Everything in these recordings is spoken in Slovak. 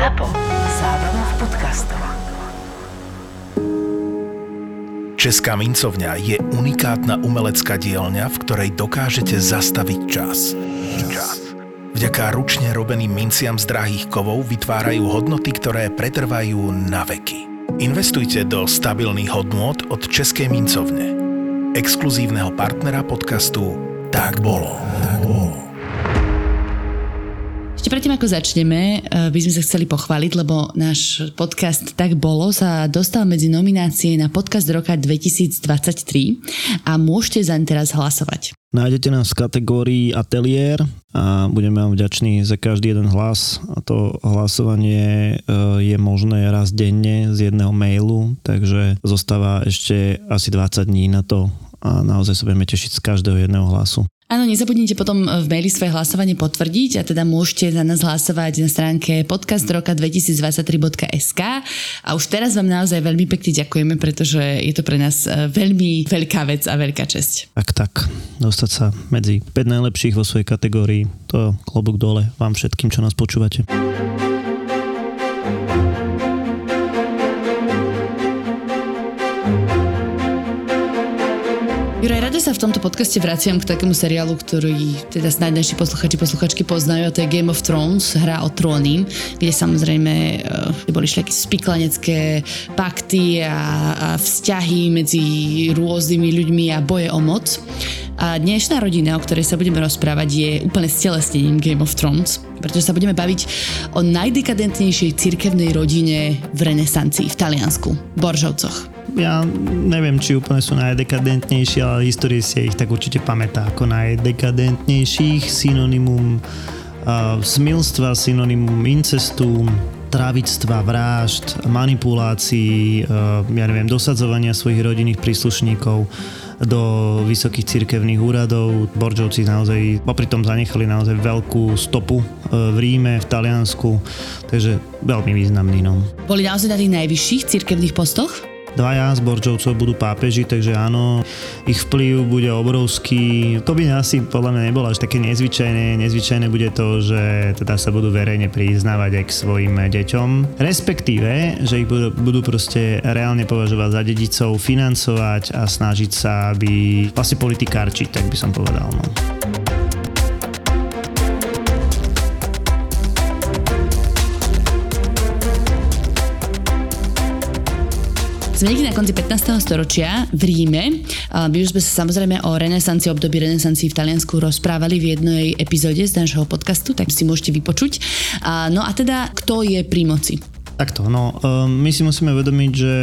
ZAPO. Zábrná v podcastov. Česká mincovňa je unikátna umelecká dielňa, v ktorej dokážete zastaviť čas. Čas. Vďaka ručne robeným minciam z drahých kovov vytvárajú hodnoty, ktoré pretrvajú na veky. Investujte do stabilných hodnôt od Českej mincovne. Exkluzívneho partnera podcastu Tak bolo. Tak bolo. Predtým, ako začneme, eh, by sme sa chceli pochváliť, lebo náš podcast Tak bolo sa dostal medzi nominácie na podcast roka 2023 a môžete zaň teraz hlasovať. Nájdete nás v kategórii Atelier a budeme vám vďační za každý jeden hlas. A to hlasovanie eh, je možné raz denne z jedného mailu, takže zostáva ešte asi 20 dní na to a naozaj sa budeme tešiť z každého jedného hlasu. Áno, nezabudnite potom v maili svoje hlasovanie potvrdiť a teda môžete za nás hlasovať na stránke podcastroka2023.sk a už teraz vám naozaj veľmi pekne ďakujeme, pretože je to pre nás e, veľmi veľká vec a veľká česť. Tak, tak. Dostať sa medzi 5 najlepších vo svojej kategórii, to klobúk dole vám všetkým, čo nás počúvate. Sa v tomto podcaste vraciam k takému seriálu, ktorý teda snáď naši posluchači, posluchačky poznajú, a to je Game of Thrones, hra o tróny, kde samozrejme uh, boli všelijaké spiklanecké pakty a, a vzťahy medzi rôznymi ľuďmi a boje o moc. A dnešná rodina, o ktorej sa budeme rozprávať, je úplne stelesnením Game of Thrones, pretože sa budeme baviť o najdekadentnejšej cirkevnej rodine v renesancii v Taliansku, Boržovcoch ja neviem, či úplne sú najdekadentnejšie, ale histórie si ich tak určite pamätá ako najdekadentnejších. Synonymum uh, smilstva, synonymum incestu, travictva, vražd, manipulácií, uh, ja neviem, dosadzovania svojich rodinných príslušníkov do vysokých cirkevných úradov. Boržovci naozaj popri tom zanechali naozaj veľkú stopu v Ríme, v Taliansku, takže veľmi významný. No. Boli naozaj na tých najvyšších cirkevných postoch? Dvaja z Borčovcov budú pápeži, takže áno, ich vplyv bude obrovský. To by asi podľa mňa nebolo až také nezvyčajné. Nezvyčajné bude to, že teda sa budú verejne priznávať aj k svojim deťom. Respektíve, že ich budú, budú proste reálne považovať za dedicov, financovať a snažiť sa, aby vlastne politikárčiť, tak by som povedal. No. Sme niekde na konci 15. storočia v Ríme. My už sme sa samozrejme o renesancii, období renesancii v Taliansku rozprávali v jednej epizóde z nášho podcastu, tak si môžete vypočuť. No a teda, kto je pri moci? Takto, no ehm, my si musíme vedomiť, že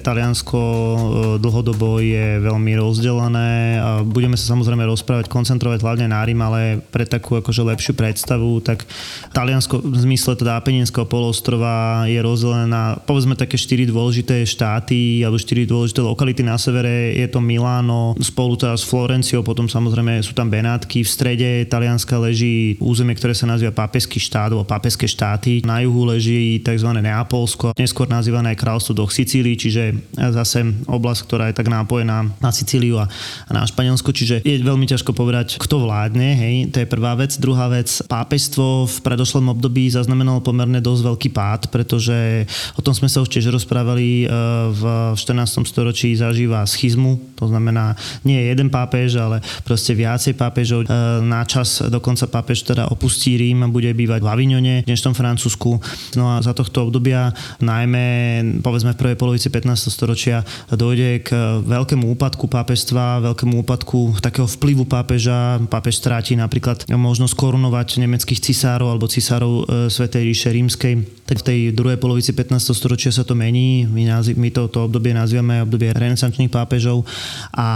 Taliansko ehm, dlhodobo je veľmi rozdelené a budeme sa samozrejme rozprávať, koncentrovať hlavne na Rím, ale pre takú akože lepšiu predstavu, tak Taliansko v zmysle teda Apeninského polostrova je rozdelené na povedzme také štyri dôležité štáty alebo štyri dôležité lokality na severe, je to Miláno, spolu teda s Florenciou, potom samozrejme sú tam Benátky, v strede Talianska leží územie, ktoré sa nazýva Pápežský štát alebo Pápežské štáty, na juhu leží tzv. Neapol Polsko, neskôr nazývané kráľstvo do Sicílii, čiže zase oblasť, ktorá je tak nápojená na Sicíliu a, na Španielsko, čiže je veľmi ťažko povedať, kto vládne, hej, to je prvá vec. Druhá vec, pápežstvo v predošlom období zaznamenalo pomerne dosť veľký pád, pretože o tom sme sa už tiež rozprávali e, v 14. storočí zažíva schizmu, to znamená nie jeden pápež, ale proste viacej pápežov. E, na čas dokonca pápež teda opustí Rím a bude bývať v Avignone, v dnešnom Francúzsku. No a za tohto obdobia obdobia, najmä povedzme v prvej polovici 15. storočia, dojde k veľkému úpadku pápežstva, veľkému úpadku takého vplyvu pápeža. Pápež stráti napríklad možnosť korunovať nemeckých cisárov alebo cisárov e, Svetej ríše rímskej. Tak v tej druhej polovici 15. storočia sa to mení. My, nazv- my to, to obdobie nazývame obdobie renesančných pápežov a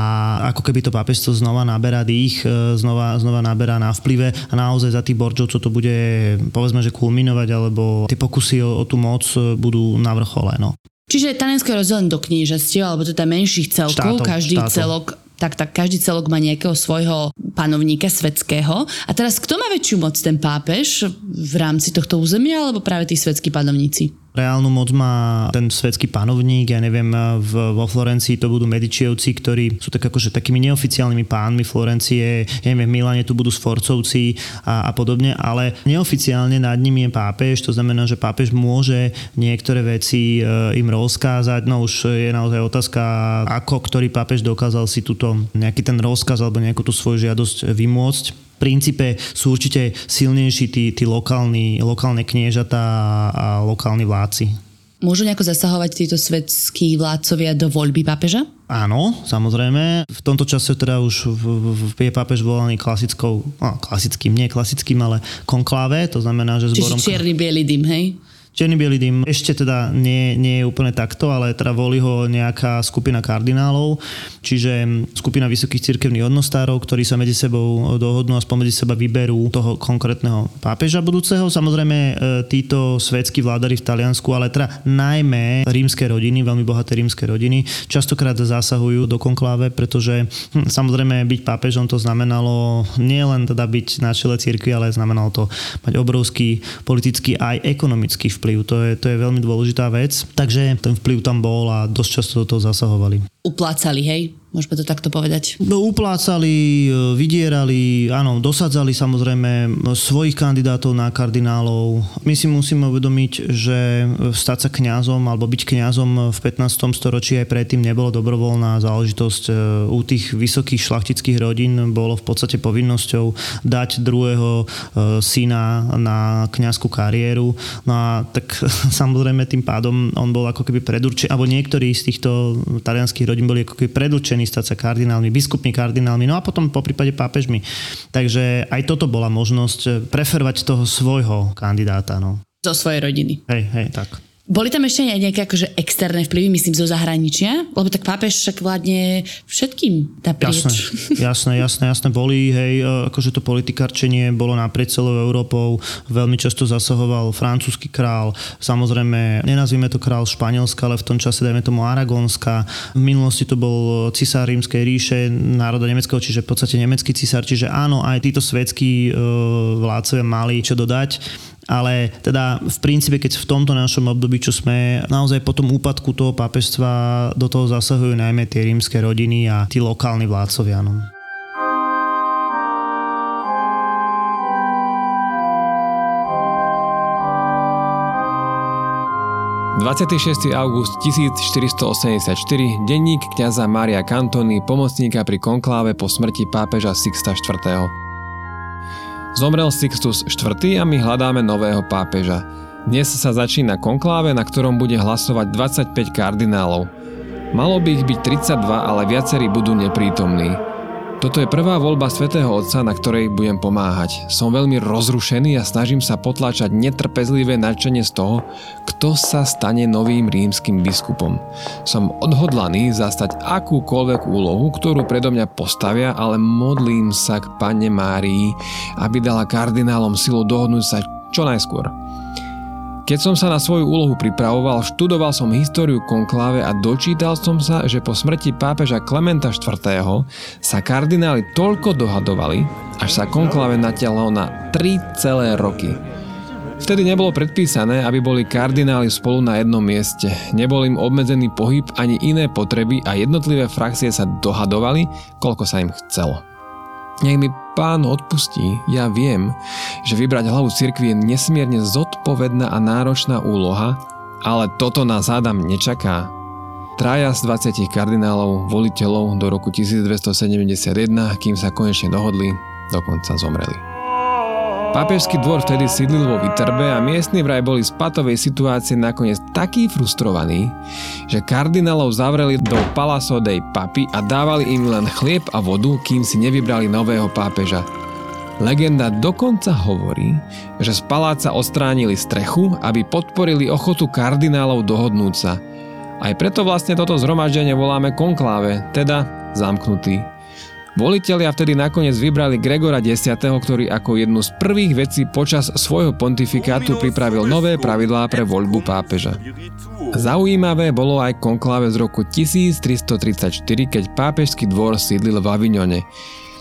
ako keby to pápežstvo znova naberá dých, e, znova, znova naberá na vplyve a naozaj za tých borčov, čo to bude povedzme, že kulminovať alebo tie pokusy o, o tú moc budú na vrchole. No. Čiže Taliansko je rozdelené do knížastiev, alebo teda menších celkov, štátov, každý štátov. celok tak, tak každý celok má nejakého svojho panovníka svetského. A teraz kto má väčšiu moc, ten pápež v rámci tohto územia, alebo práve tí svetskí panovníci? Reálnu moc má ten svetský panovník, ja neviem, v, vo Florencii to budú Medičievci, ktorí sú tak akože takými neoficiálnymi pánmi Florencie, ja neviem, v Miláne tu budú Sforcovci a, a podobne, ale neoficiálne nad nimi je pápež, to znamená, že pápež môže niektoré veci e, im rozkázať, no už je naozaj otázka, ako ktorý pápež dokázal si túto nejaký ten rozkaz alebo nejakú tú svoju žiadosť vymôcť princípe sú určite silnejší tí, tí lokálni, lokálne kniežatá a lokálni vládci. Môžu nejako zasahovať títo svetskí vládcovia do voľby pápeža? Áno, samozrejme. V tomto čase teda už v, v, je pápež volaný klasickou, no, klasickým, nie klasickým, ale konkláve, to znamená, že zborom... Čiže čierny biely dym, hej? Černý bielý dym ešte teda nie, nie je úplne takto, ale teda volí ho nejaká skupina kardinálov, čiže skupina vysokých cirkevných hodnostárov, ktorí sa medzi sebou dohodnú a spomedzi seba vyberú toho konkrétneho pápeža budúceho. Samozrejme e, títo svetskí vládari v Taliansku, ale teda najmä rímske rodiny, veľmi bohaté rímske rodiny, častokrát zasahujú do konkláve, pretože hm, samozrejme byť pápežom to znamenalo nielen teda byť na čele cirkvi, ale znamenalo to mať obrovský politický aj ekonomický vplyv. To je, to je veľmi dôležitá vec. Takže ten vplyv tam bol a dosť často do toho zasahovali. Uplácali, hej? Môžeme to takto povedať. No, uplácali, e, vydierali, áno, dosadzali samozrejme svojich kandidátov na kardinálov. My si musíme uvedomiť, že stať sa kňazom alebo byť kňazom v 15. storočí aj predtým nebolo dobrovoľná záležitosť. E, u tých vysokých šlachtických rodín bolo v podstate povinnosťou dať druhého e, syna na kňazskú kariéru. No a tak samozrejme tým pádom on bol ako keby predurčený, alebo niektorí z týchto talianských rodín boli ako keby predurčení nútení stať sa kardinálmi, biskupmi kardinálmi, no a potom po prípade pápežmi. Takže aj toto bola možnosť preferovať toho svojho kandidáta. No. Zo svojej rodiny. Hej, hej, tak. Boli tam ešte nejaké akože externé vplyvy, myslím, zo zahraničia? Lebo tak pápež však vládne všetkým naprieč. Jasné, jasné, jasné, jasné. Boli, hej, e, akože to politikárčenie bolo naprieč celou Európou. Veľmi často zasahoval francúzsky král. Samozrejme, nenazvime to král Španielska, ale v tom čase, dajme tomu Aragonska. V minulosti to bol cisár rímskej ríše, národa nemeckého, čiže v podstate nemecký cisár. Čiže áno, aj títo svetskí e, vládcovia mali čo dodať ale teda v princípe, keď v tomto našom období, čo sme naozaj po tom úpadku toho pápežstva do toho zasahujú najmä tie rímske rodiny a tí lokálni vládcovia. No. 26. august 1484, denník kniaza Mária Cantoni, pomocníka pri konkláve po smrti pápeža Sixta IV. Zomrel Sixtus IV a my hľadáme nového pápeža. Dnes sa začína konkláve, na ktorom bude hlasovať 25 kardinálov. Malo by ich byť 32, ale viacerí budú neprítomní. Toto je prvá voľba svätého Otca, na ktorej budem pomáhať. Som veľmi rozrušený a snažím sa potláčať netrpezlivé nadšenie z toho, kto sa stane novým rímskym biskupom. Som odhodlaný zastať akúkoľvek úlohu, ktorú predo mňa postavia, ale modlím sa k Pane Márii, aby dala kardinálom silu dohodnúť sa čo najskôr. Keď som sa na svoju úlohu pripravoval, študoval som históriu konkláve a dočítal som sa, že po smrti pápeža Klementa IV. sa kardináli toľko dohadovali, až sa konkláve natiahlo na 3 celé roky. Vtedy nebolo predpísané, aby boli kardináli spolu na jednom mieste. Nebol im obmedzený pohyb ani iné potreby a jednotlivé frakcie sa dohadovali, koľko sa im chcelo. Nech mi pán odpustí, ja viem, že vybrať hlavu cirkvi je nesmierne zodpovedná a náročná úloha, ale toto nás hádam nečaká. Traja z 20 kardinálov, voliteľov do roku 1271, kým sa konečne dohodli, dokonca zomreli. Pápežský dvor vtedy sídlil vo Viterbe a miestni vraj boli z patovej situácie nakoniec takí frustrovaní, že kardinálov zavreli do Palaso dei Papi a dávali im len chlieb a vodu, kým si nevybrali nového pápeža. Legenda dokonca hovorí, že z paláca odstránili strechu, aby podporili ochotu kardinálov dohodnúť sa. Aj preto vlastne toto zhromaždenie voláme konkláve, teda zamknutý. Volitelia vtedy nakoniec vybrali Gregora X, ktorý ako jednu z prvých vecí počas svojho pontifikátu pripravil nové pravidlá pre voľbu pápeža. Zaujímavé bolo aj konkláve z roku 1334, keď pápežský dvor sídlil v Avignone.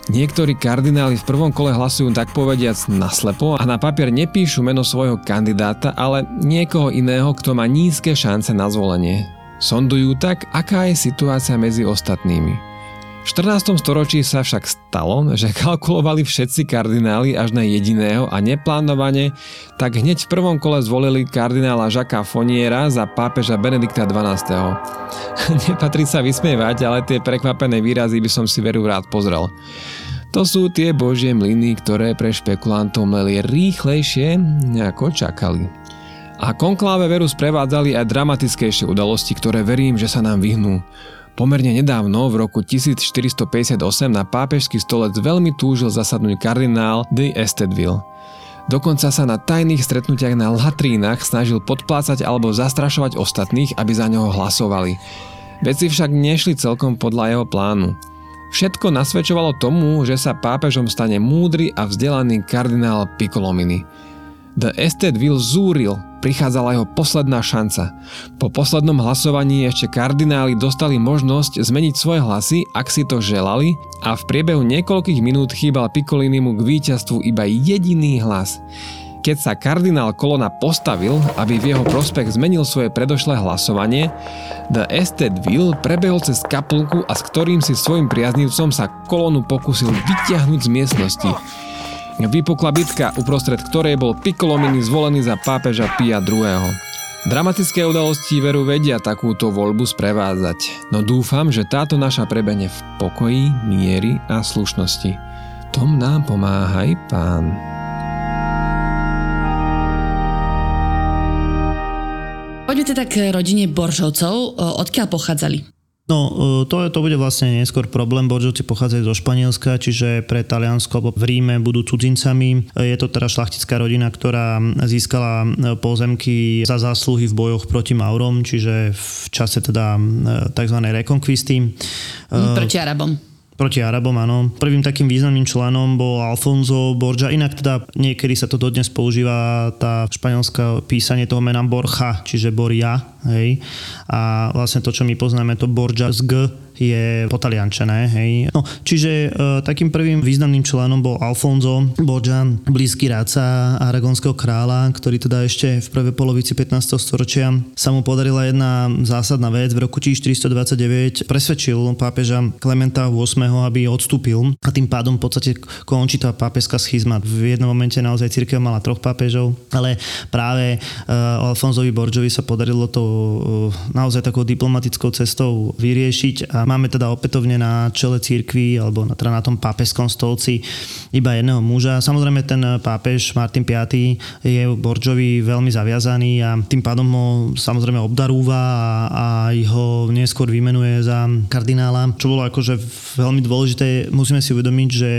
Niektorí kardináli v prvom kole hlasujú tak povediac naslepo a na papier nepíšu meno svojho kandidáta, ale niekoho iného, kto má nízke šance na zvolenie. Sondujú tak, aká je situácia medzi ostatnými. V 14. storočí sa však stalo, že kalkulovali všetci kardináli až na jediného a neplánovane, tak hneď v prvom kole zvolili kardinála Žaka Foniera za pápeža Benedikta XII. Nepatrí sa vysmievať, ale tie prekvapené výrazy by som si veru rád pozrel. To sú tie božie mlyny, ktoré pre špekulantov mleli rýchlejšie, ako čakali. A konkláve veru sprevádzali aj dramatickejšie udalosti, ktoré verím, že sa nám vyhnú. Pomerne nedávno, v roku 1458, na pápežský stolec veľmi túžil zasadnúť kardinál de Estedville. Dokonca sa na tajných stretnutiach na latrínach snažil podplácať alebo zastrašovať ostatných, aby za neho hlasovali. Veci však nešli celkom podľa jeho plánu. Všetko nasvedčovalo tomu, že sa pápežom stane múdry a vzdelaný kardinál Piccolomini. The Estedville zúril, prichádzala jeho posledná šanca. Po poslednom hlasovaní ešte kardináli dostali možnosť zmeniť svoje hlasy, ak si to želali a v priebehu niekoľkých minút chýbal Piccolinimu k víťazstvu iba jediný hlas. Keď sa kardinál Kolona postavil, aby v jeho prospech zmenil svoje predošlé hlasovanie, The Estedville prebehol cez kapulku a s ktorým si svojim priaznivcom sa Kolonu pokusil vyťahnuť z miestnosti. Vypukla bitka, uprostred ktorej bol Piccolomini zvolený za pápeža Pia II. Dramatické udalosti veru vedia takúto voľbu sprevádzať, no dúfam, že táto naša prebehne v pokoji, miery a slušnosti. Tom nám pomáhaj, pán. Poďme teda k rodine Boržovcov. Odkiaľ pochádzali? No, to, to bude vlastne neskôr problém. Boržovci pochádzajú zo Španielska, čiže pre Taliansko alebo v Ríme budú cudzincami. Je to teda šlachtická rodina, ktorá získala pozemky za zásluhy v bojoch proti Maurom, čiže v čase teda tzv. rekonkvisty. Proti Arabom proti Arabom, áno. Prvým takým významným členom bol Alfonso Borja, inak teda niekedy sa to dodnes používa tá španielská písanie toho mena Borja, čiže Boria, hej. A vlastne to, čo my poznáme, to Borja z G, je potaliančené. Hej. No, čiže e, takým prvým významným členom bol Alfonso Borgia, blízky rádca aragonského kráľa, ktorý teda ešte v prvej polovici 15. storočia sa mu podarila jedna zásadná vec. V roku 1429 presvedčil pápeža Klementa VIII, aby odstúpil a tým pádom v podstate končí tá pápežská schizma. V jednom momente naozaj církev mala troch pápežov, ale práve uh, Alfonsovi Borgiovi sa podarilo to uh, naozaj takou diplomatickou cestou vyriešiť a máme teda opätovne na čele církvy alebo na, teda na tom pápežskom stolci iba jedného muža. Samozrejme ten pápež Martin V je Borčovi veľmi zaviazaný a tým pádom ho samozrejme obdarúva a, a ho neskôr vymenuje za kardinála, čo bolo akože veľmi dôležité. Musíme si uvedomiť, že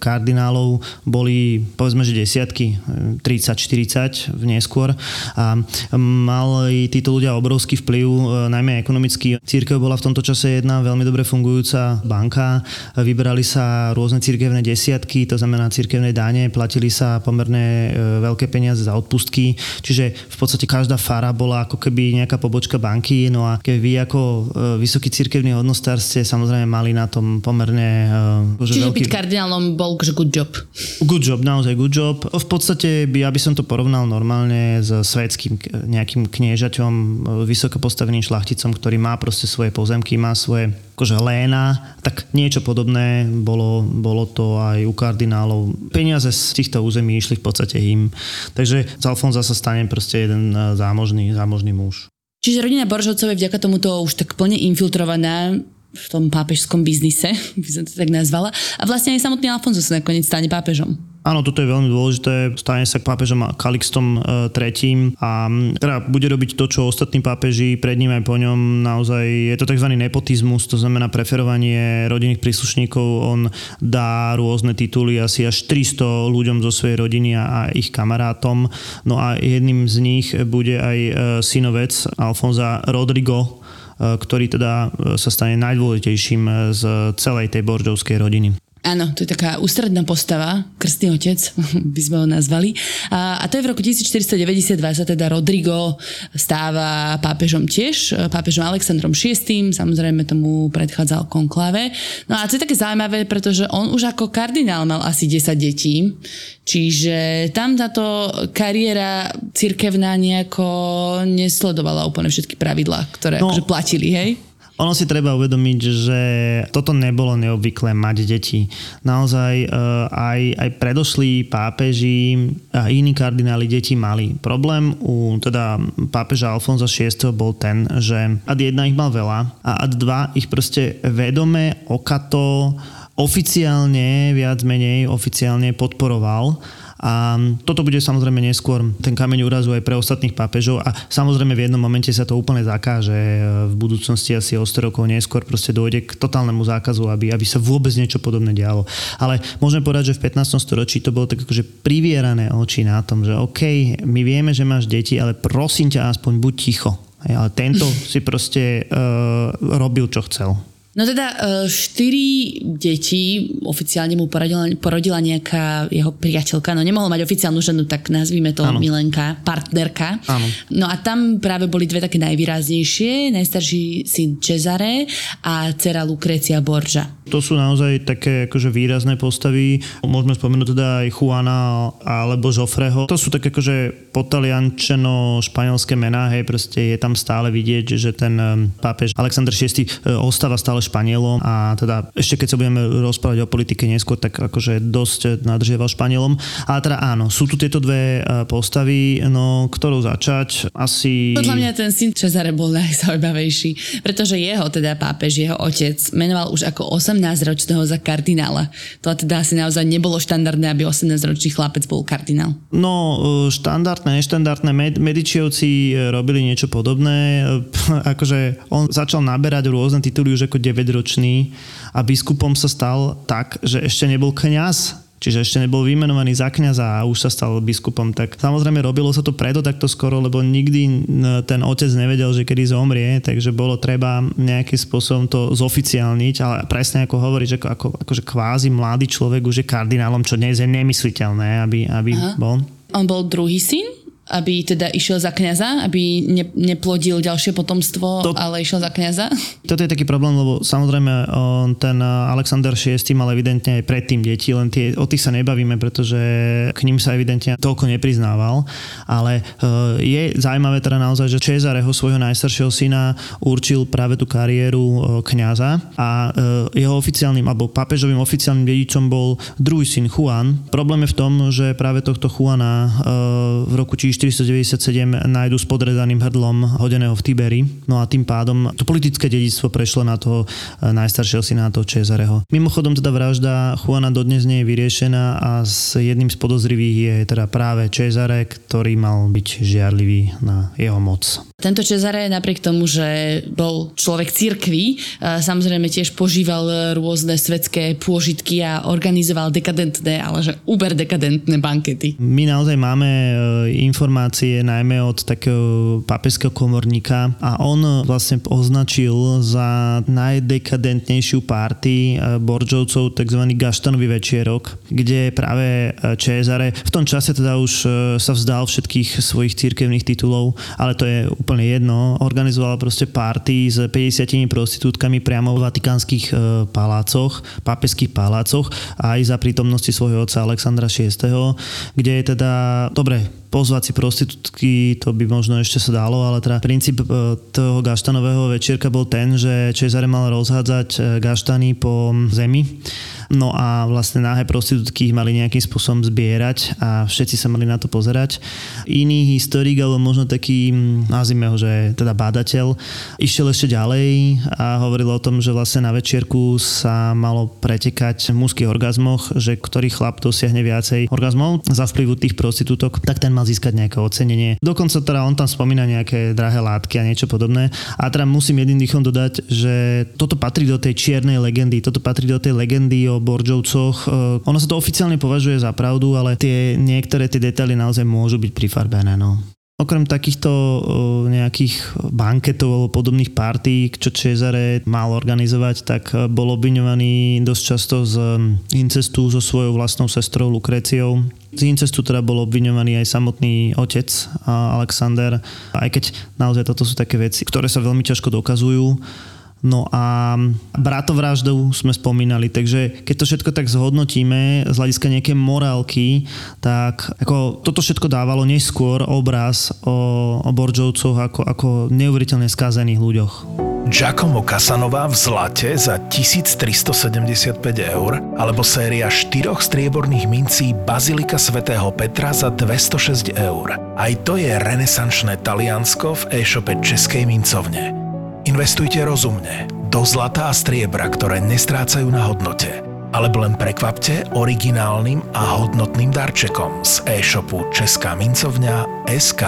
kardinálov boli povedzme, že desiatky, 30-40 v neskôr a mali títo ľudia obrovský vplyv, najmä ekonomicky. Církev bola v tomto čase jedna veľmi dobre fungujúca banka. Vybrali sa rôzne cirkevné desiatky, to znamená cirkevné dáne, platili sa pomerne e, veľké peniaze za odpustky, čiže v podstate každá fara bola ako keby nejaká pobočka banky, no a keď vy ako e, vysoký cirkevný hodnostár ste samozrejme mali na tom pomerne... E, čiže veľký... byť kardinálom bol že good job. Good job, naozaj good job. V podstate by, aby som to porovnal normálne s svetským nejakým kniežaťom, vysoko postaveným šlachticom, ktorý má proste svoje pozemky, má svoje akože léna, tak niečo podobné bolo, bolo to aj u kardinálov. Peniaze z týchto území išli v podstate im. Takže z Alfonza sa stane proste jeden e, zámožný, zámožný muž. Čiže rodina Boržovcov je vďaka tomuto už tak plne infiltrovaná v tom pápežskom biznise, by som to tak nazvala. A vlastne aj samotný Alfonso sa nakoniec stane pápežom. Áno, toto je veľmi dôležité. Stane sa pápežom Kalixtom III. a teda bude robiť to, čo ostatní pápeži pred ním aj po ňom. Naozaj je to tzv. nepotizmus, to znamená preferovanie rodinných príslušníkov. On dá rôzne tituly asi až 300 ľuďom zo svojej rodiny a ich kamarátom. No a jedným z nich bude aj e, synovec Alfonza Rodrigo, e, ktorý teda e, sa stane najdôležitejším z celej tej boržovskej rodiny. Áno, to je taká ústredná postava, krstný otec, by sme ho nazvali. A, a to je v roku 1492 sa teda Rodrigo stáva pápežom tiež, pápežom Alexandrom VI, samozrejme tomu predchádzal konkláve. No a to je také zaujímavé, pretože on už ako kardinál mal asi 10 detí, čiže tam táto kariéra cirkevná nejako nesledovala úplne všetky pravidlá, ktoré no, akože platili, hej? Ono si treba uvedomiť, že toto nebolo neobvyklé mať deti. Naozaj e, aj, aj predošlí pápeži a iní kardináli deti mali. Problém u teda pápeža Alfonza VI bol ten, že ad jedna ich mal veľa a ad dva ich proste vedome okato oficiálne, viac menej oficiálne podporoval a toto bude samozrejme neskôr ten kameň úrazu aj pre ostatných pápežov a samozrejme v jednom momente sa to úplne zakáže. V budúcnosti asi o 100 rokov neskôr proste dojde k totálnemu zákazu, aby, aby sa vôbec niečo podobné dialo. Ale môžeme povedať, že v 15. storočí to bolo tak akože privierané oči na tom, že OK, my vieme, že máš deti, ale prosím ťa aspoň buď ticho. Ale tento si proste uh, robil, čo chcel. No teda e, štyri deti oficiálne mu porodila, porodila nejaká jeho priateľka, no nemohol mať oficiálnu ženu, tak nazvime to ano. Milenka, partnerka. Ano. No a tam práve boli dve také najvýraznejšie, najstarší syn Cezare a dcera Lucrecia Borgia. To sú naozaj také akože výrazné postavy. Môžeme spomenúť teda aj Juana alebo Joffreho. To sú také akože potaliančeno španielské mená, hej, proste je tam stále vidieť, že ten e, pápež Alexander VI e, ostáva stále Španielom a teda ešte keď sa budeme rozprávať o politike neskôr, tak akože dosť nadržiaval Španielom. Ale teda áno, sú tu tieto dve e, postavy, no ktorou začať? Asi... Podľa mňa ten syn Cezare bol najzaujímavejší, pretože jeho teda pápež, jeho otec menoval už ako 18-ročného za kardinála. To teda asi naozaj nebolo štandardné, aby 18-ročný chlapec bol kardinál. No, e, štandardné, neštandardné, Med- Medičiovci e, robili niečo podobné. akože on začal naberať rôzne tituly už ako 9-ročný a biskupom sa stal tak, že ešte nebol kňaz, čiže ešte nebol vymenovaný za kňaza a už sa stal biskupom. Tak samozrejme robilo sa to preto takto skoro, lebo nikdy ten otec nevedel, že kedy zomrie, takže bolo treba nejakým spôsobom to zoficiálniť, ale presne ako hovoríš, ako, ako, akože kvázi mladý človek už je kardinálom, čo dnes je nemysliteľné, aby, aby bol. On bol druhý syn? Aby teda išiel za kňaza, aby ne, neplodil ďalšie potomstvo, to, ale išiel za kňaza? Toto je taký problém, lebo samozrejme ten Alexander VI mal evidentne aj predtým deti, len tie, o tých sa nebavíme, pretože k ním sa evidentne toľko nepriznával, ale e, je zaujímavé teda naozaj, že Cezareho svojho najstaršieho syna určil práve tú kariéru e, kňaza a jeho oficiálnym, alebo papežovým oficiálnym dedičom bol druhý syn Juan. Problém je v tom, že práve tohto Juana v roku 497 nájdu s podrezaným hrdlom hodeného v Tiberi. No a tým pádom to politické dedictvo prešlo na toho eh, najstaršieho syna, toho Cezareho. Mimochodom teda vražda Juana dodnes nie je vyriešená a s jedným z podozrivých je teda práve Cezare, ktorý mal byť žiarlivý na jeho moc. Tento Cezare napriek tomu, že bol človek cirkvi, eh, samozrejme tiež požíval rôzne svetské pôžitky a organizoval dekadentné, ale že uber dekadentné bankety. My naozaj máme eh, informácie informácie najmä od takého pápežského komorníka a on vlastne označil za najdekadentnejšiu párty eh, Borčovcov tzv. Gaštanový večierok, kde práve eh, Cezare v tom čase teda už eh, sa vzdal všetkých svojich církevných titulov, ale to je úplne jedno. Organizoval proste párty s 50 prostitútkami priamo v vatikánskych palácoch, pápežských palácoch aj za prítomnosti svojho otca Alexandra VI, kde je teda, dobre, pozvať si prostitútky, to by možno ešte sa dalo, ale teda princíp e, toho gaštanového večierka bol ten, že Cezare mal rozhádzať e, gaštany po zemi No a vlastne náhe prostitútky ich mali nejakým spôsobom zbierať a všetci sa mali na to pozerať. Iný historik, alebo možno taký, nazvime ho, že teda bádateľ, išiel ešte ďalej a hovoril o tom, že vlastne na večierku sa malo pretekať v mužských orgazmoch, že ktorý chlap dosiahne viacej orgazmov za vplyvu tých prostitútok, tak ten mal získať nejaké ocenenie. Dokonca teda on tam spomína nejaké drahé látky a niečo podobné. A teda musím jedným dýchom dodať, že toto patrí do tej čiernej legendy, toto patrí do tej legendy o Borčovcoch. E, ono sa to oficiálne považuje za pravdu, ale tie niektoré tie detaily naozaj môžu byť prifarbené. No. Okrem takýchto o, nejakých banketov alebo podobných partí, čo Cezare mal organizovať, tak e, bol obviňovaný dosť často z incestu so svojou vlastnou sestrou Lukreciou. Z incestu teda bol obviňovaný aj samotný otec Alexander, aj keď naozaj toto sú také veci, ktoré sa veľmi ťažko dokazujú No a bratovraždu sme spomínali, takže keď to všetko tak zhodnotíme z hľadiska nejaké morálky, tak ako toto všetko dávalo neskôr obraz o, o Borčovcoch ako, ako neuveriteľne skázených ľuďoch. Giacomo Casanova v zlate za 1375 eur alebo séria štyroch strieborných mincí Bazilika svätého Petra za 206 eur. Aj to je renesančné Taliansko v e-shope Českej mincovne. Investujte rozumne, do zlata a striebra, ktoré nestrácajú na hodnote. Alebo len prekvapte originálnym a hodnotným darčekom z e-shopu Česká mincovňa SK.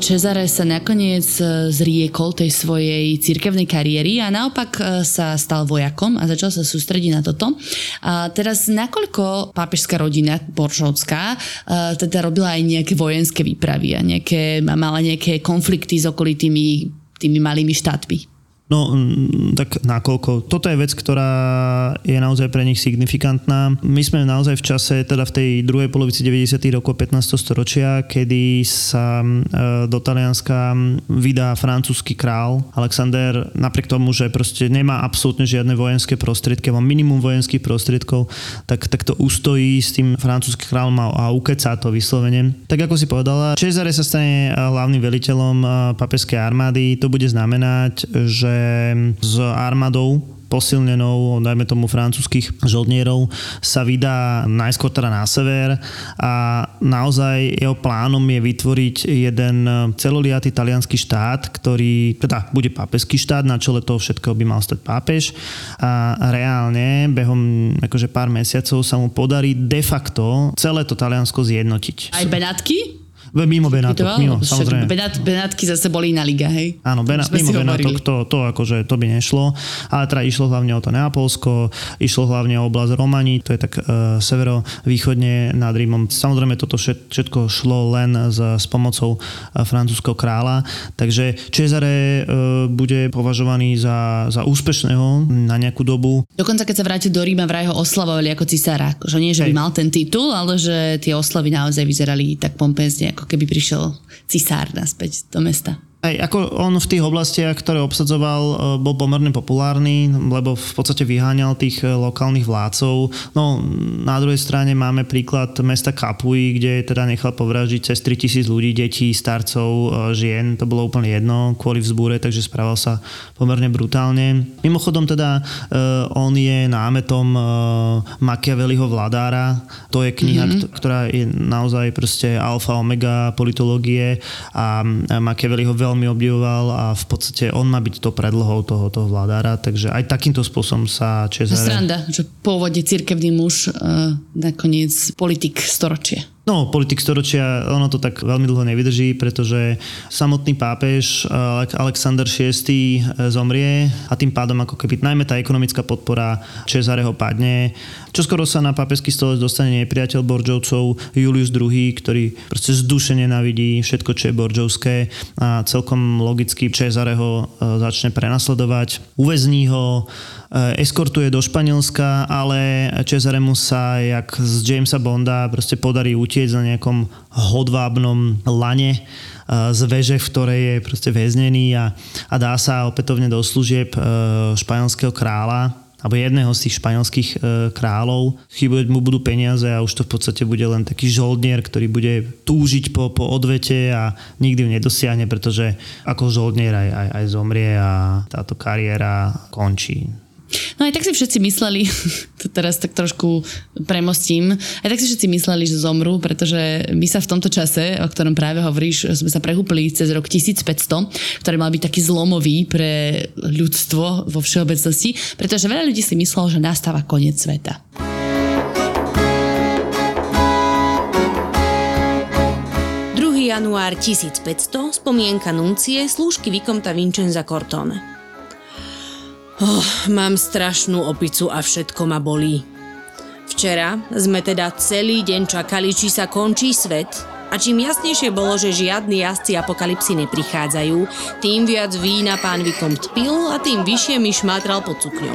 Cezare sa nakoniec e, zriekol tej svojej cirkevnej kariéry a naopak e, sa stal vojakom a začal sa sústrediť na toto. A teraz nakoľko pápežská rodina Boršovská e, teda robila aj nejaké vojenské výpravy a nejaké, mala nejaké konflikty s okolitými tými malými štátmi. No, tak nakoľko. Toto je vec, ktorá je naozaj pre nich signifikantná. My sme naozaj v čase, teda v tej druhej polovici 90. rokov 15. storočia, kedy sa e, do Talianska vydá francúzsky král Alexander, napriek tomu, že proste nemá absolútne žiadne vojenské prostriedky, má minimum vojenských prostriedkov, tak, tak to ustojí s tým francúzsky král a ukecá to vyslovene. Tak ako si povedala, Cezare sa stane hlavným veliteľom e, papeskej armády. To bude znamenať, že s armádou posilnenou, dajme tomu francúzskych žoldnierov, sa vydá najskôr teda na sever a naozaj jeho plánom je vytvoriť jeden celoliatý talianský štát, ktorý teda bude pápežský štát, na čele toho všetkého by mal stať pápež a reálne behom akože pár mesiacov sa mu podarí de facto celé to Taliansko zjednotiť. Aj Benátky? Mimo Benátok, mimo, samozrejme. Benát, Benátky zase boli iná liga, hej? Áno, Benát, mimo Benátok, to, to, akože, to by nešlo. Ale teda išlo hlavne o to Neapolsko, išlo hlavne o oblasť Romani, to je tak uh, severovýchodne nad Rímom. Samozrejme, toto všetko šlo len s, s pomocou uh, francúzského kráľa, takže Cezare uh, bude považovaný za, za úspešného na nejakú dobu. Dokonca keď sa vrátil do Ríma, vraj ho oslavovali ako cisára. Že nie, že by mal ten titul, ale že tie oslavy naozaj vyzerali tak pompezne, ako keby prišiel cisár naspäť do mesta. Aj ako on v tých oblastiach, ktoré obsadzoval, e, bol pomerne populárny, lebo v podstate vyháňal tých e, lokálnych vládcov. No na druhej strane máme príklad mesta Kapuji, kde teda nechal povražiť cez 3000 ľudí, detí, starcov, e, žien. To bolo úplne jedno kvôli vzbúre, takže správal sa pomerne brutálne. Mimochodom teda on je námetom Machiavelliho vládára. To je kniha, mm-hmm. ktorá je naozaj proste alfa, omega politológie a Machiavelliho veľmi obdivoval a v podstate on má byť to predlohou toho, toho vládára, takže aj takýmto spôsobom sa Čezare... Sranda, že pôvodne cirkevný muž, uh, nakoniec politik storočia. No, politik storočia, ono to tak veľmi dlho nevydrží, pretože samotný pápež Alexander VI e, zomrie a tým pádom ako keby najmä tá ekonomická podpora Čezareho padne. Čoskoro sa na pápežský stolec dostane nepriateľ Borčovcov Julius II, ktorý proste zduše nenavidí všetko, čo je Borčovské a celkom logicky Čezareho e, začne prenasledovať. Uväzní ho, eskortuje do Španielska, ale Cezaremu sa, jak z Jamesa Bonda, proste podarí utiec na nejakom hodvábnom lane e, z veže, v ktorej je proste väznený a, a dá sa opätovne do služieb e, španielského kráľa alebo jedného z tých španielských e, kráľov. Chýbať mu budú peniaze a už to v podstate bude len taký žoldnier, ktorý bude túžiť po, po odvete a nikdy ju nedosiahne, pretože ako žoldnier aj, aj, aj zomrie a táto kariéra končí. No aj tak si všetci mysleli, to teraz tak trošku premostím, aj tak si všetci mysleli, že zomrú, pretože my sa v tomto čase, o ktorom práve hovoríš, sme sa prehúpli cez rok 1500, ktorý mal byť taký zlomový pre ľudstvo vo všeobecnosti, pretože veľa ľudí si myslelo, že nastáva koniec sveta. január 1500, spomienka nuncie, slúžky Vikomta Vincenza Cortone. Oh, mám strašnú opicu a všetko ma bolí. Včera sme teda celý deň čakali, či sa končí svet A čím jasnejšie bolo, že žiadni jazdci apokalipsy neprichádzajú, tým viac vína pán Vikompt pil a tým vyššie mi šmátral pod cukňou.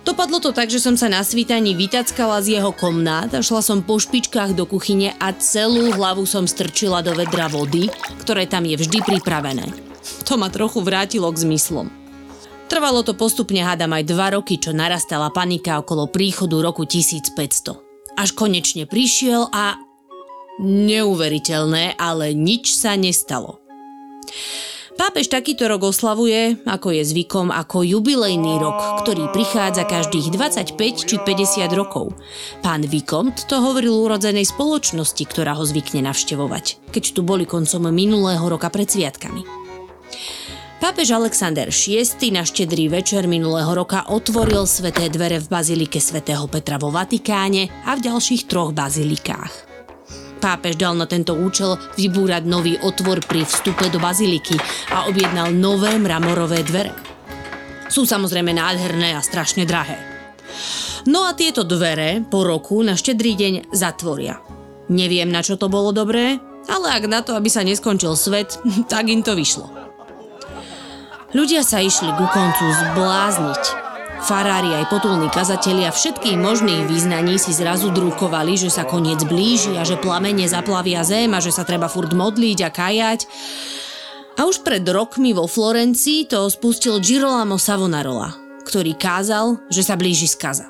Dopadlo to tak, že som sa na svítaní vytackala z jeho komnát a šla som po špičkách do kuchyne a celú hlavu som strčila do vedra vody, ktoré tam je vždy pripravené. To ma trochu vrátilo k zmyslom. Trvalo to postupne hádam aj dva roky, čo narastala panika okolo príchodu roku 1500. Až konečne prišiel a Neuveriteľné, ale nič sa nestalo. Pápež takýto rok oslavuje, ako je zvykom, ako jubilejný rok, ktorý prichádza každých 25 či 50 rokov. Pán Vikomt to hovoril urodzenej spoločnosti, ktorá ho zvykne navštevovať, keď tu boli koncom minulého roka pred sviatkami. Pápež Alexander VI na štedrý večer minulého roka otvoril sveté dvere v bazilike svätého Petra vo Vatikáne a v ďalších troch bazilikách. Pápež dal na tento účel vybúrať nový otvor pri vstupe do baziliky a objednal nové mramorové dvere. Sú samozrejme nádherné a strašne drahé. No a tieto dvere po roku na štedrý deň zatvoria. Neviem, na čo to bolo dobré, ale ak na to, aby sa neskončil svet, tak im to vyšlo. Ľudia sa išli ku koncu zblázniť. Farári aj potulní kazatelia všetkých možných význaní si zrazu drukovali, že sa koniec blíži a že plamene zaplavia zem a že sa treba furt modliť a kajať. A už pred rokmi vo Florencii to spustil Girolamo Savonarola, ktorý kázal, že sa blíži skaza.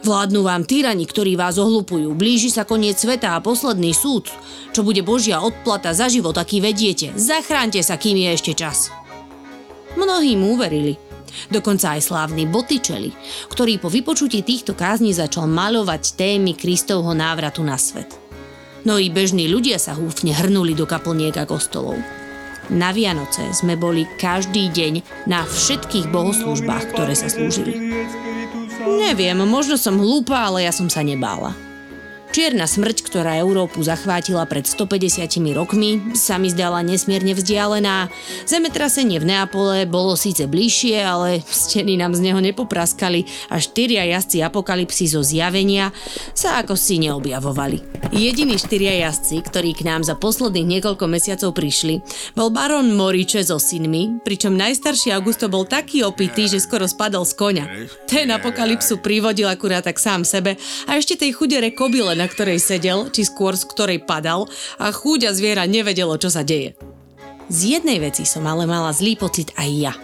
Vládnu vám tyrani, ktorí vás ohlupujú. Blíži sa koniec sveta a posledný súd. Čo bude Božia odplata za život, aký vediete. Zachránte sa, kým je ešte čas. Mnohí mu uverili. Dokonca aj slávny Botticelli, ktorý po vypočutí týchto kázní začal maľovať témy Kristovho návratu na svet. No i bežní ľudia sa húfne hrnuli do kaplniek a kostolov. Na Vianoce sme boli každý deň na všetkých bohoslužbách, ktoré sa slúžili. Neviem, možno som hlúpa, ale ja som sa nebála. Čierna smrť, ktorá Európu zachvátila pred 150 rokmi, sa mi zdala nesmierne vzdialená. Zemetrasenie v Neapole bolo síce bližšie, ale steny nám z neho nepopraskali a štyria jazdci apokalipsy zo zjavenia sa ako si neobjavovali. Jediní štyria jazdci, ktorí k nám za posledných niekoľko mesiacov prišli, bol baron Moriče so synmi, pričom najstarší Augusto bol taký opitý, že skoro spadol z koňa. Ten apokalypsu privodil akurát tak sám sebe a ešte tej chudere kobyle na ktorej sedel, či skôr z ktorej padal a chúďa zviera nevedelo, čo sa deje. Z jednej veci som ale mala zlý pocit aj ja.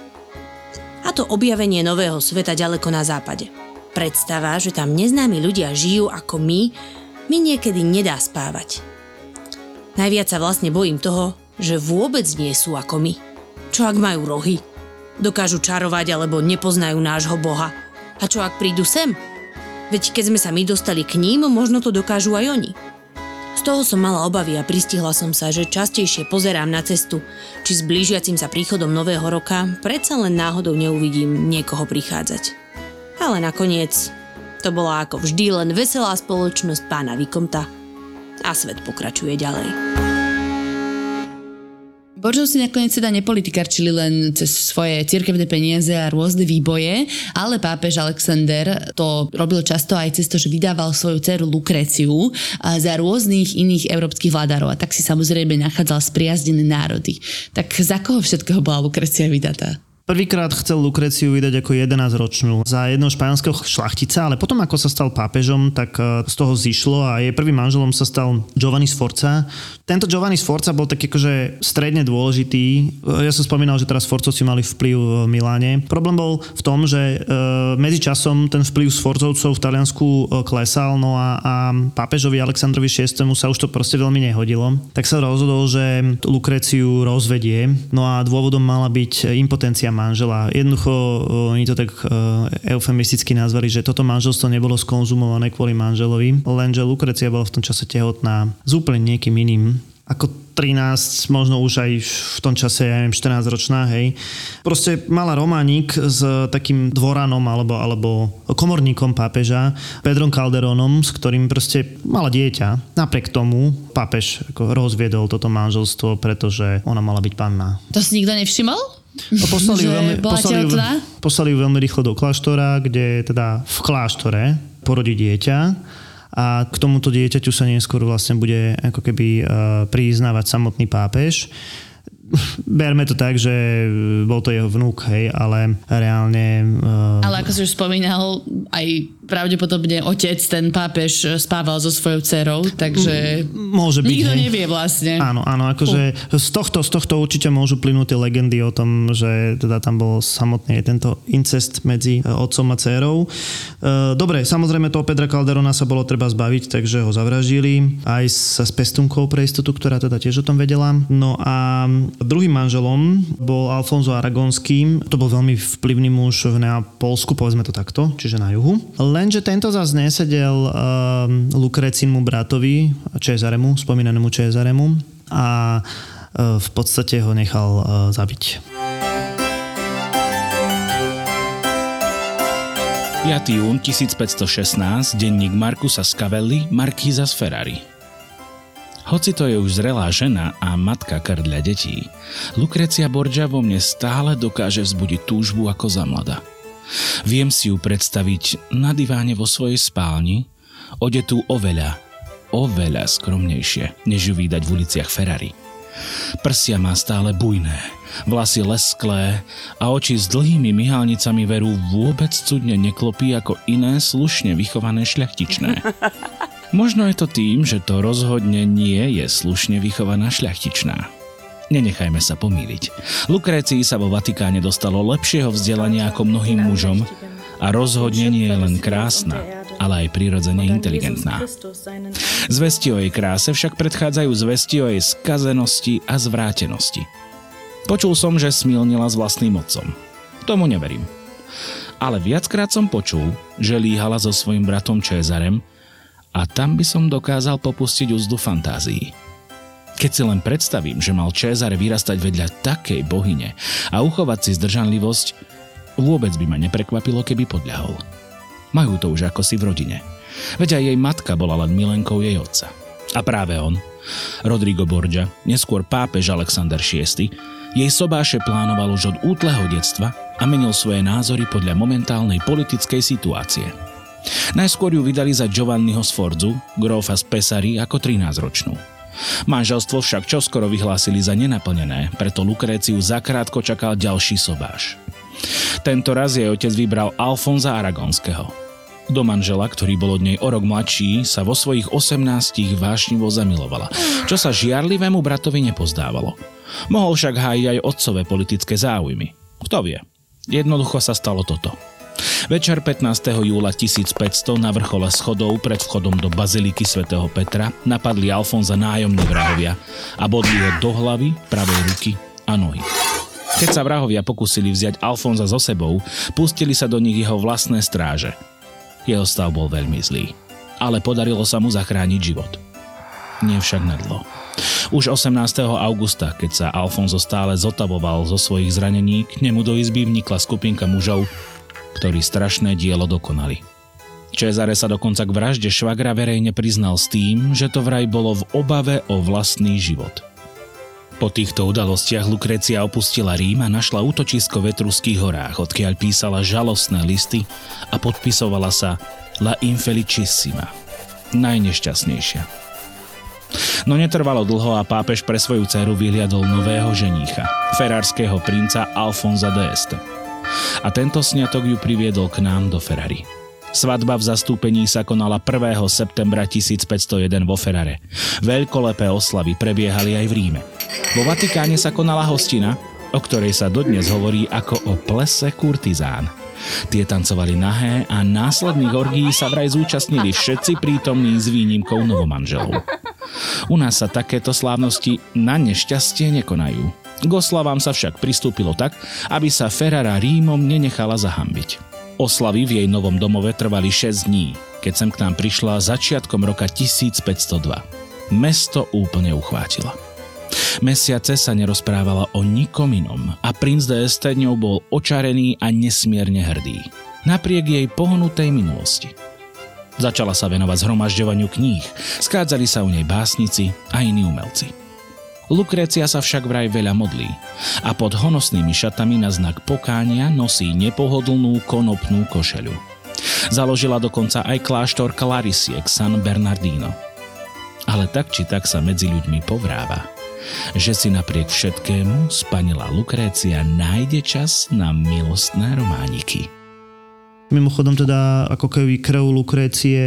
A to objavenie nového sveta ďaleko na západe. Predstava, že tam neznámi ľudia žijú ako my, mi niekedy nedá spávať. Najviac sa vlastne bojím toho, že vôbec nie sú ako my. Čo ak majú rohy? Dokážu čarovať alebo nepoznajú nášho boha? A čo ak prídu sem? Veď keď sme sa my dostali k ním, možno to dokážu aj oni. Z toho som mala obavy a pristihla som sa, že častejšie pozerám na cestu, či s blížiacim sa príchodom nového roka predsa len náhodou neuvidím niekoho prichádzať. Ale nakoniec to bola ako vždy len veselá spoločnosť pána Vikomta a svet pokračuje ďalej. Boržov si nakoniec teda nepolitikarčili len cez svoje cirkevné peniaze a rôzne výboje, ale pápež Alexander to robil často aj cez to, že vydával svoju dceru Lukreciu za rôznych iných európskych vládarov a tak si samozrejme nachádzal spriaznené národy. Tak za koho všetkého bola Lukrecia vydatá? Prvýkrát chcel Lukreciu vydať ako 11-ročnú za jedného španielského šlachtica, ale potom ako sa stal pápežom, tak e, z toho zišlo a jej prvým manželom sa stal Giovanni Sforza. Tento Giovanni Sforza bol taký akože stredne dôležitý. E, ja som spomínal, že teraz Sforcovci mali vplyv v Miláne. Problém bol v tom, že e, medzi časom ten vplyv Sforcovcov v Taliansku klesal, no a, a pápežovi Aleksandrovi VI sa už to proste veľmi nehodilo. Tak sa rozhodol, že Lukreciu rozvedie, no a dôvodom mala byť impotencia manžela. Jednoducho oni to tak eufemisticky nazvali, že toto manželstvo nebolo skonzumované kvôli manželovi, lenže Lukrecia bola v tom čase tehotná s úplne niekým iným ako 13, možno už aj v tom čase, ja neviem, 14 ročná, hej. Proste mala románik s takým dvoranom alebo, alebo komorníkom pápeža, Pedrom Calderonom, s ktorým proste mala dieťa. Napriek tomu pápež ako rozviedol toto manželstvo, pretože ona mala byť panna. To si nikto nevšimol? No, poslali, ju veľmi, poslali, ju, poslali ju veľmi rýchlo do kláštora, kde teda v kláštore porodí dieťa. A k tomuto dieťaťu sa neskôr vlastne bude ako keby uh, priznávať samotný pápež berme to tak, že bol to jeho vnúk, hej, ale reálne... Uh... Ale ako si už spomínal, aj pravdepodobne otec, ten pápež, spával so svojou dcerou, takže Môže byť, nikto hej. nevie vlastne. Áno, áno, akože z tohto, z tohto určite môžu plynúť tie legendy o tom, že teda tam bol samotný aj tento incest medzi e, otcom a dcerou. E, Dobre, samozrejme toho Pedra Calderona sa bolo treba zbaviť, takže ho zavraždili aj sa s pestunkou pre istotu, ktorá teda tiež o tom vedela. No a druhým manželom bol Alfonso Aragonský, to bol veľmi vplyvný muž v Neapolsku, povedzme to takto, čiže na juhu. Lenže tento zase nesedel um, Lukrecinmu bratovi, Čezaremu, spomínanému Čezaremu a uh, v podstate ho nechal uh, zabiť. 5. jún 1516, denník Markusa Scavelli, Markíza z Ferrari. Hoci to je už zrelá žena a matka krdľa detí, Lukrecia Borgia vo mne stále dokáže vzbudiť túžbu ako za mlada. Viem si ju predstaviť na diváne vo svojej spálni, odetú oveľa, oveľa skromnejšie, než ju vydať v uliciach Ferrari. Prsia má stále bujné, vlasy lesklé a oči s dlhými myhalnicami veru vôbec cudne neklopí ako iné slušne vychované šľachtičné. Možno je to tým, že to rozhodne nie je slušne vychovaná šľachtičná. Nenechajme sa pomýliť. Lukrécii sa vo Vatikáne dostalo lepšieho vzdelania ako mnohým mužom a rozhodne nie je len krásna, ale aj prirodzene inteligentná. Zvesti o jej kráse však predchádzajú zvesti o jej skazenosti a zvrátenosti. Počul som, že smilnila s vlastným otcom. Tomu neverím. Ale viackrát som počul, že líhala so svojim bratom Čezarem a tam by som dokázal popustiť úzdu fantázií. Keď si len predstavím, že mal Čezare vyrastať vedľa takej bohyne a uchovať si zdržanlivosť, vôbec by ma neprekvapilo, keby podľahol. Majú to už ako si v rodine. Veď aj jej matka bola len milenkou jej otca. A práve on, Rodrigo Borgia, neskôr pápež Alexander VI, jej sobáše plánoval už od útleho detstva a menil svoje názory podľa momentálnej politickej situácie. Najskôr ju vydali za Giovanniho Sforzu, grófa z Pesary, ako 13-ročnú. Manželstvo však čoskoro vyhlásili za nenaplnené, preto Lukréciu zakrátko čakal ďalší sobáš. Tento raz jej otec vybral Alfonza Aragonského. Do manžela, ktorý bol od nej o rok mladší, sa vo svojich 18 vášnivo zamilovala, čo sa žiarlivému bratovi nepozdávalo. Mohol však hájiť aj otcové politické záujmy. Kto vie? Jednoducho sa stalo toto. Večer 15. júla 1500 na vrchole schodov pred vchodom do baziliky svätého Petra napadli Alfonza nájomní vrahovia a bodli ho do hlavy, pravej ruky a nohy. Keď sa vrahovia pokúsili vziať Alfonza so sebou, pustili sa do nich jeho vlastné stráže. Jeho stav bol veľmi zlý, ale podarilo sa mu zachrániť život. Nie však nadlo. Už 18. augusta, keď sa Alfonso stále zotavoval zo svojich zranení, k nemu do izby vnikla skupinka mužov, ktorí strašné dielo dokonali. Čezare sa dokonca k vražde švagra verejne priznal s tým, že to vraj bolo v obave o vlastný život. Po týchto udalostiach Lukrecia opustila Rím a našla útočisko v Etruských horách, odkiaľ písala žalostné listy a podpisovala sa La Infelicissima, najnešťastnejšia. No netrvalo dlho a pápež pre svoju dceru vyhliadol nového ženícha, ferárskeho princa Alfonza de Este. A tento sňatok ju priviedol k nám do Ferrari. Svadba v zastúpení sa konala 1. septembra 1501 vo Ferrare. Veľkolepé oslavy prebiehali aj v Ríme. Vo Vatikáne sa konala hostina, o ktorej sa dodnes hovorí ako o plese kurtizán. Tie tancovali nahé a následných orgií sa vraj zúčastnili všetci prítomní s výnimkou novomanželov. U nás sa takéto slávnosti na nešťastie nekonajú. K oslavám sa však pristúpilo tak, aby sa Ferrara Rímom nenechala zahambiť. Oslavy v jej novom domove trvali 6 dní, keď sem k nám prišla začiatkom roka 1502. Mesto úplne uchvátila. Mesiace sa nerozprávala o nikom inom a princ de Este ňou bol očarený a nesmierne hrdý. Napriek jej pohnutej minulosti. Začala sa venovať zhromažďovaniu kníh, skádzali sa u nej básnici a iní umelci. Lukrécia sa však vraj veľa modlí a pod honosnými šatami na znak pokánia nosí nepohodlnú konopnú košeľu. Založila dokonca aj kláštor Clarisiek San Bernardino. Ale tak či tak sa medzi ľuďmi povráva, že si napriek všetkému spanila Lukrécia nájde čas na milostné romániky. Mimochodom teda ako keby krv Lukrécie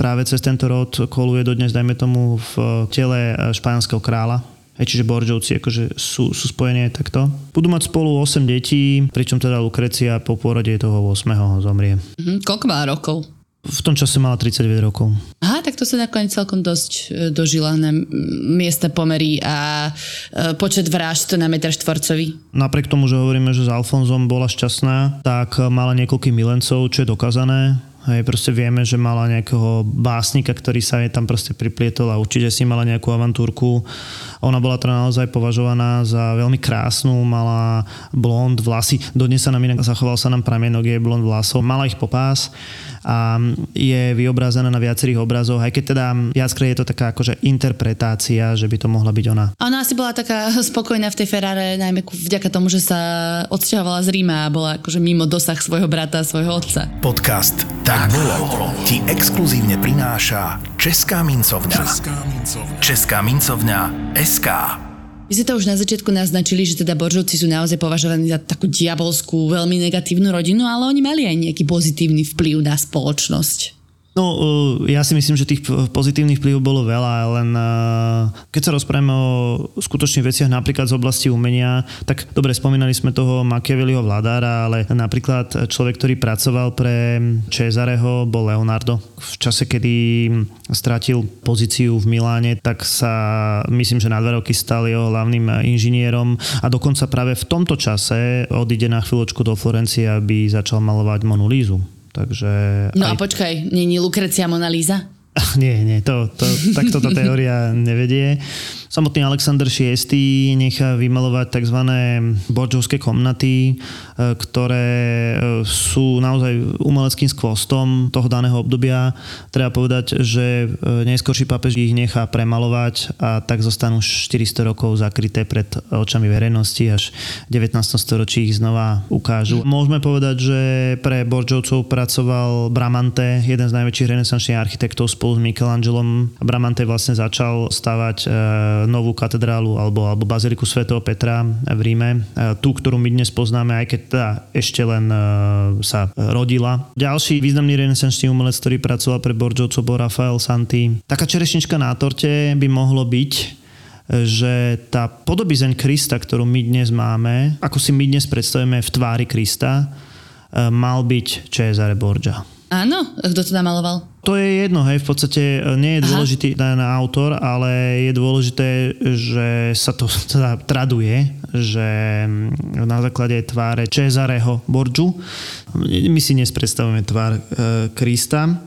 práve cez tento rod koluje dodnes, dajme tomu, v tele španielského kráľa. Hej, čiže Borgovci akože sú, sú spojení aj takto. Budú mať spolu 8 detí, pričom teda Lukrecia po pôrode toho 8. zomrie. Mhm, koľko má rokov? V tom čase mala 39 rokov. Aha, tak to sa nakoniec celkom dosť e, dožila na m- miestne pomery a e, počet vražd na metr štvorcový. Napriek tomu, že hovoríme, že s Alfonzom bola šťastná, tak mala niekoľkých milencov, čo je dokázané. Hej, proste vieme, že mala nejakého básnika, ktorý sa jej tam proste priplietol a určite si mala nejakú avantúrku. Ona bola teda naozaj považovaná za veľmi krásnu, mala blond vlasy, dodnes sa nám inak zachoval sa nám pramienok jej blond vlasov, mala ich popás a je vyobrazená na viacerých obrazoch, aj keď teda viackrát je to taká akože interpretácia, že by to mohla byť ona. A ona asi bola taká spokojná v tej Ferrare, najmä vďaka tomu, že sa odsťahovala z Ríma a bola akože mimo dosah svojho brata, svojho otca. Podcast Tak bolo ti exkluzívne prináša Česká mincovňa. Česká mincovňa SK. Vy ste to už na začiatku naznačili, že teda Boržovci sú naozaj považovaní za takú diabolskú, veľmi negatívnu rodinu, ale oni mali aj nejaký pozitívny vplyv na spoločnosť. No, uh, ja si myslím, že tých pozitívnych vplyvov bolo veľa, len uh, keď sa rozprávame o skutočných veciach napríklad z oblasti umenia, tak dobre, spomínali sme toho Machiavelliho vládára, ale napríklad človek, ktorý pracoval pre Cesareho, bol Leonardo. V čase, kedy stratil pozíciu v Miláne, tak sa myslím, že na dva roky stal jeho hlavným inžinierom a dokonca práve v tomto čase odíde na chvíľočku do Florencie, aby začal malovať Monu Lízu. Takže No aj a počkaj, není Lukrecia Mona Lisa? Nie, nie, to, to, takto tá teória nevedie. Samotný Alexander VI nechá vymalovať tzv. borčovské komnaty, e, ktoré e, sú naozaj umeleckým skvostom toho daného obdobia. Treba povedať, že e, neskôrší pápež ich nechá premalovať a tak zostanú 400 rokov zakryté pred očami verejnosti, až v 19. storočí ich znova ukážu. Môžeme povedať, že pre Borčovcov pracoval Bramante, jeden z najväčších renesančných architektov spolu s Michelangelom. Bramante vlastne začal stavať e, novú katedrálu alebo, alebo baziliku svätého Petra v Ríme. E, tú, ktorú my dnes poznáme, aj keď teda ešte len e, sa rodila. Ďalší významný renesančný umelec, ktorý pracoval pre Borčovcov, bol Rafael Santi. Taká čerešnička na torte by mohlo byť, že tá podobizeň Krista, ktorú my dnes máme, ako si my dnes predstavujeme v tvári Krista, mal byť Cesare Borgia. Áno, kto to namaloval? To je jedno, hej, v podstate e, nie je Aha. dôležitý ten autor, ale je dôležité, že sa to teda traduje, že na základe tváre Cesareho Borgiu, my si dnes predstavujeme tvár e, Krista,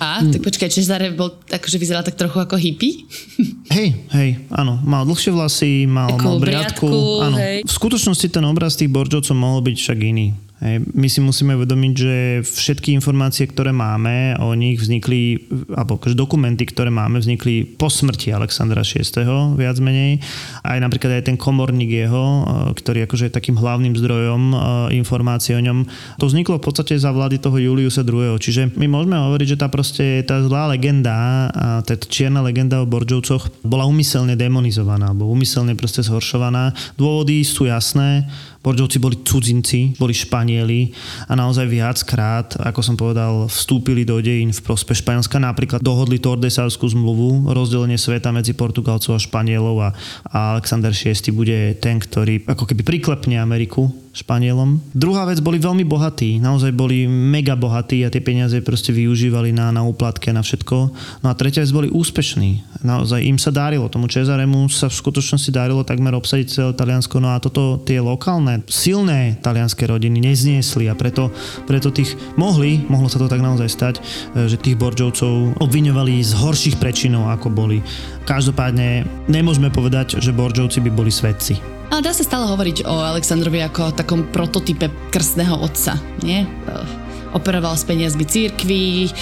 A, tak počkaj, Cesare bol, akože vyzeral tak trochu ako hippie? Hej, hej, áno. Mal dlhšie vlasy, mal, Takú mal briadku. briadku, áno. hej. V skutočnosti ten obraz tých Borčovcov mohol byť však iný. My si musíme uvedomiť, že všetky informácie, ktoré máme o nich vznikli, alebo akože dokumenty, ktoré máme, vznikli po smrti Alexandra VI. viac menej. Aj napríklad aj ten komorník jeho, eh, ktorý akože je takým hlavným zdrojom eh, informácií o ňom. To vzniklo v podstate za vlády toho Juliusa II. Čiže my môžeme hovoriť, že tá proste tá zlá legenda, tá čierna legenda o Borčovcoch bola umyselne demonizovaná, alebo umyselne proste zhoršovaná. Dôvody sú jasné. Borčovci boli cudzinci, boli Španieli a naozaj viackrát, ako som povedal, vstúpili do dejín v prospech Španielska. Napríklad dohodli Tordesárskú zmluvu, rozdelenie sveta medzi Portugalcov a Španielov a, a Alexander VI bude ten, ktorý ako keby priklepne Ameriku Španielom. Druhá vec, boli veľmi bohatí, naozaj boli mega bohatí a tie peniaze proste využívali na, na úplatky a na všetko. No a tretia vec, boli úspešní. Naozaj im sa dárilo, tomu Cezaremu sa v skutočnosti dárilo takmer obsadiť celé Taliansko, no a toto tie lokálne, silné talianské rodiny nezniesli a preto, preto tých mohli, mohlo sa to tak naozaj stať, e, že tých Borčovcov obviňovali z horších prečinov, ako boli. Každopádne nemôžeme povedať, že Borčovci by boli svedci. Ale dá sa stále hovoriť o Aleksandrovi ako o takom prototype krstného otca, nie? Eh, Operoval s peniazmi církví,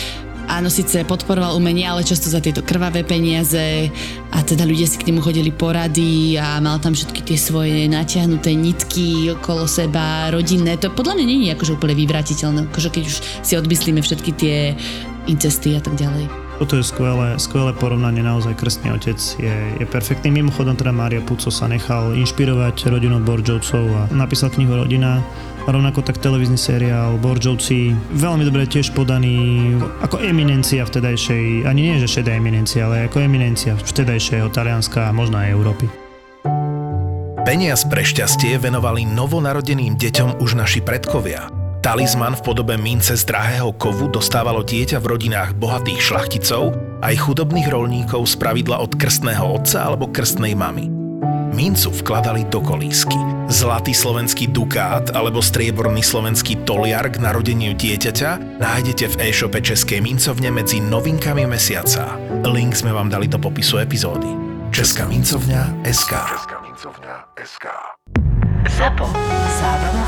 áno, síce podporoval umenie, ale často za tieto krvavé peniaze a teda ľudia si k nemu chodili porady a mal tam všetky tie svoje natiahnuté nitky okolo seba, rodinné. To podľa mňa nie je akože úplne vyvratiteľné, akože keď už si odmyslíme všetky tie incesty a tak ďalej. Toto je skvelé, skvelé porovnanie, naozaj krstný otec je, je perfektný. Mimochodom teda Mária Puco sa nechal inšpirovať rodinou Borjovcov a napísal knihu Rodina. Rovnako tak televízny seriál Borjovci, veľmi dobre tiež podaný ako eminencia vtedajšej, ani nie že šedá eminencia, ale ako eminencia vtedajšieho Talianska a možno aj Európy. Peniaz pre šťastie venovali novonarodeným deťom už naši predkovia – Talizman v podobe mince z drahého kovu dostávalo dieťa v rodinách bohatých šlachticov aj chudobných rolníkov z pravidla od krstného otca alebo krstnej mamy. Mincu vkladali do kolísky. Zlatý slovenský dukát alebo strieborný slovenský toliar k narodeniu dieťaťa nájdete v e-shope Českej mincovne medzi novinkami mesiaca. Link sme vám dali do popisu epizódy. Česká mincovňa SK. Česká mincovňa SK. Zapo. Zábrná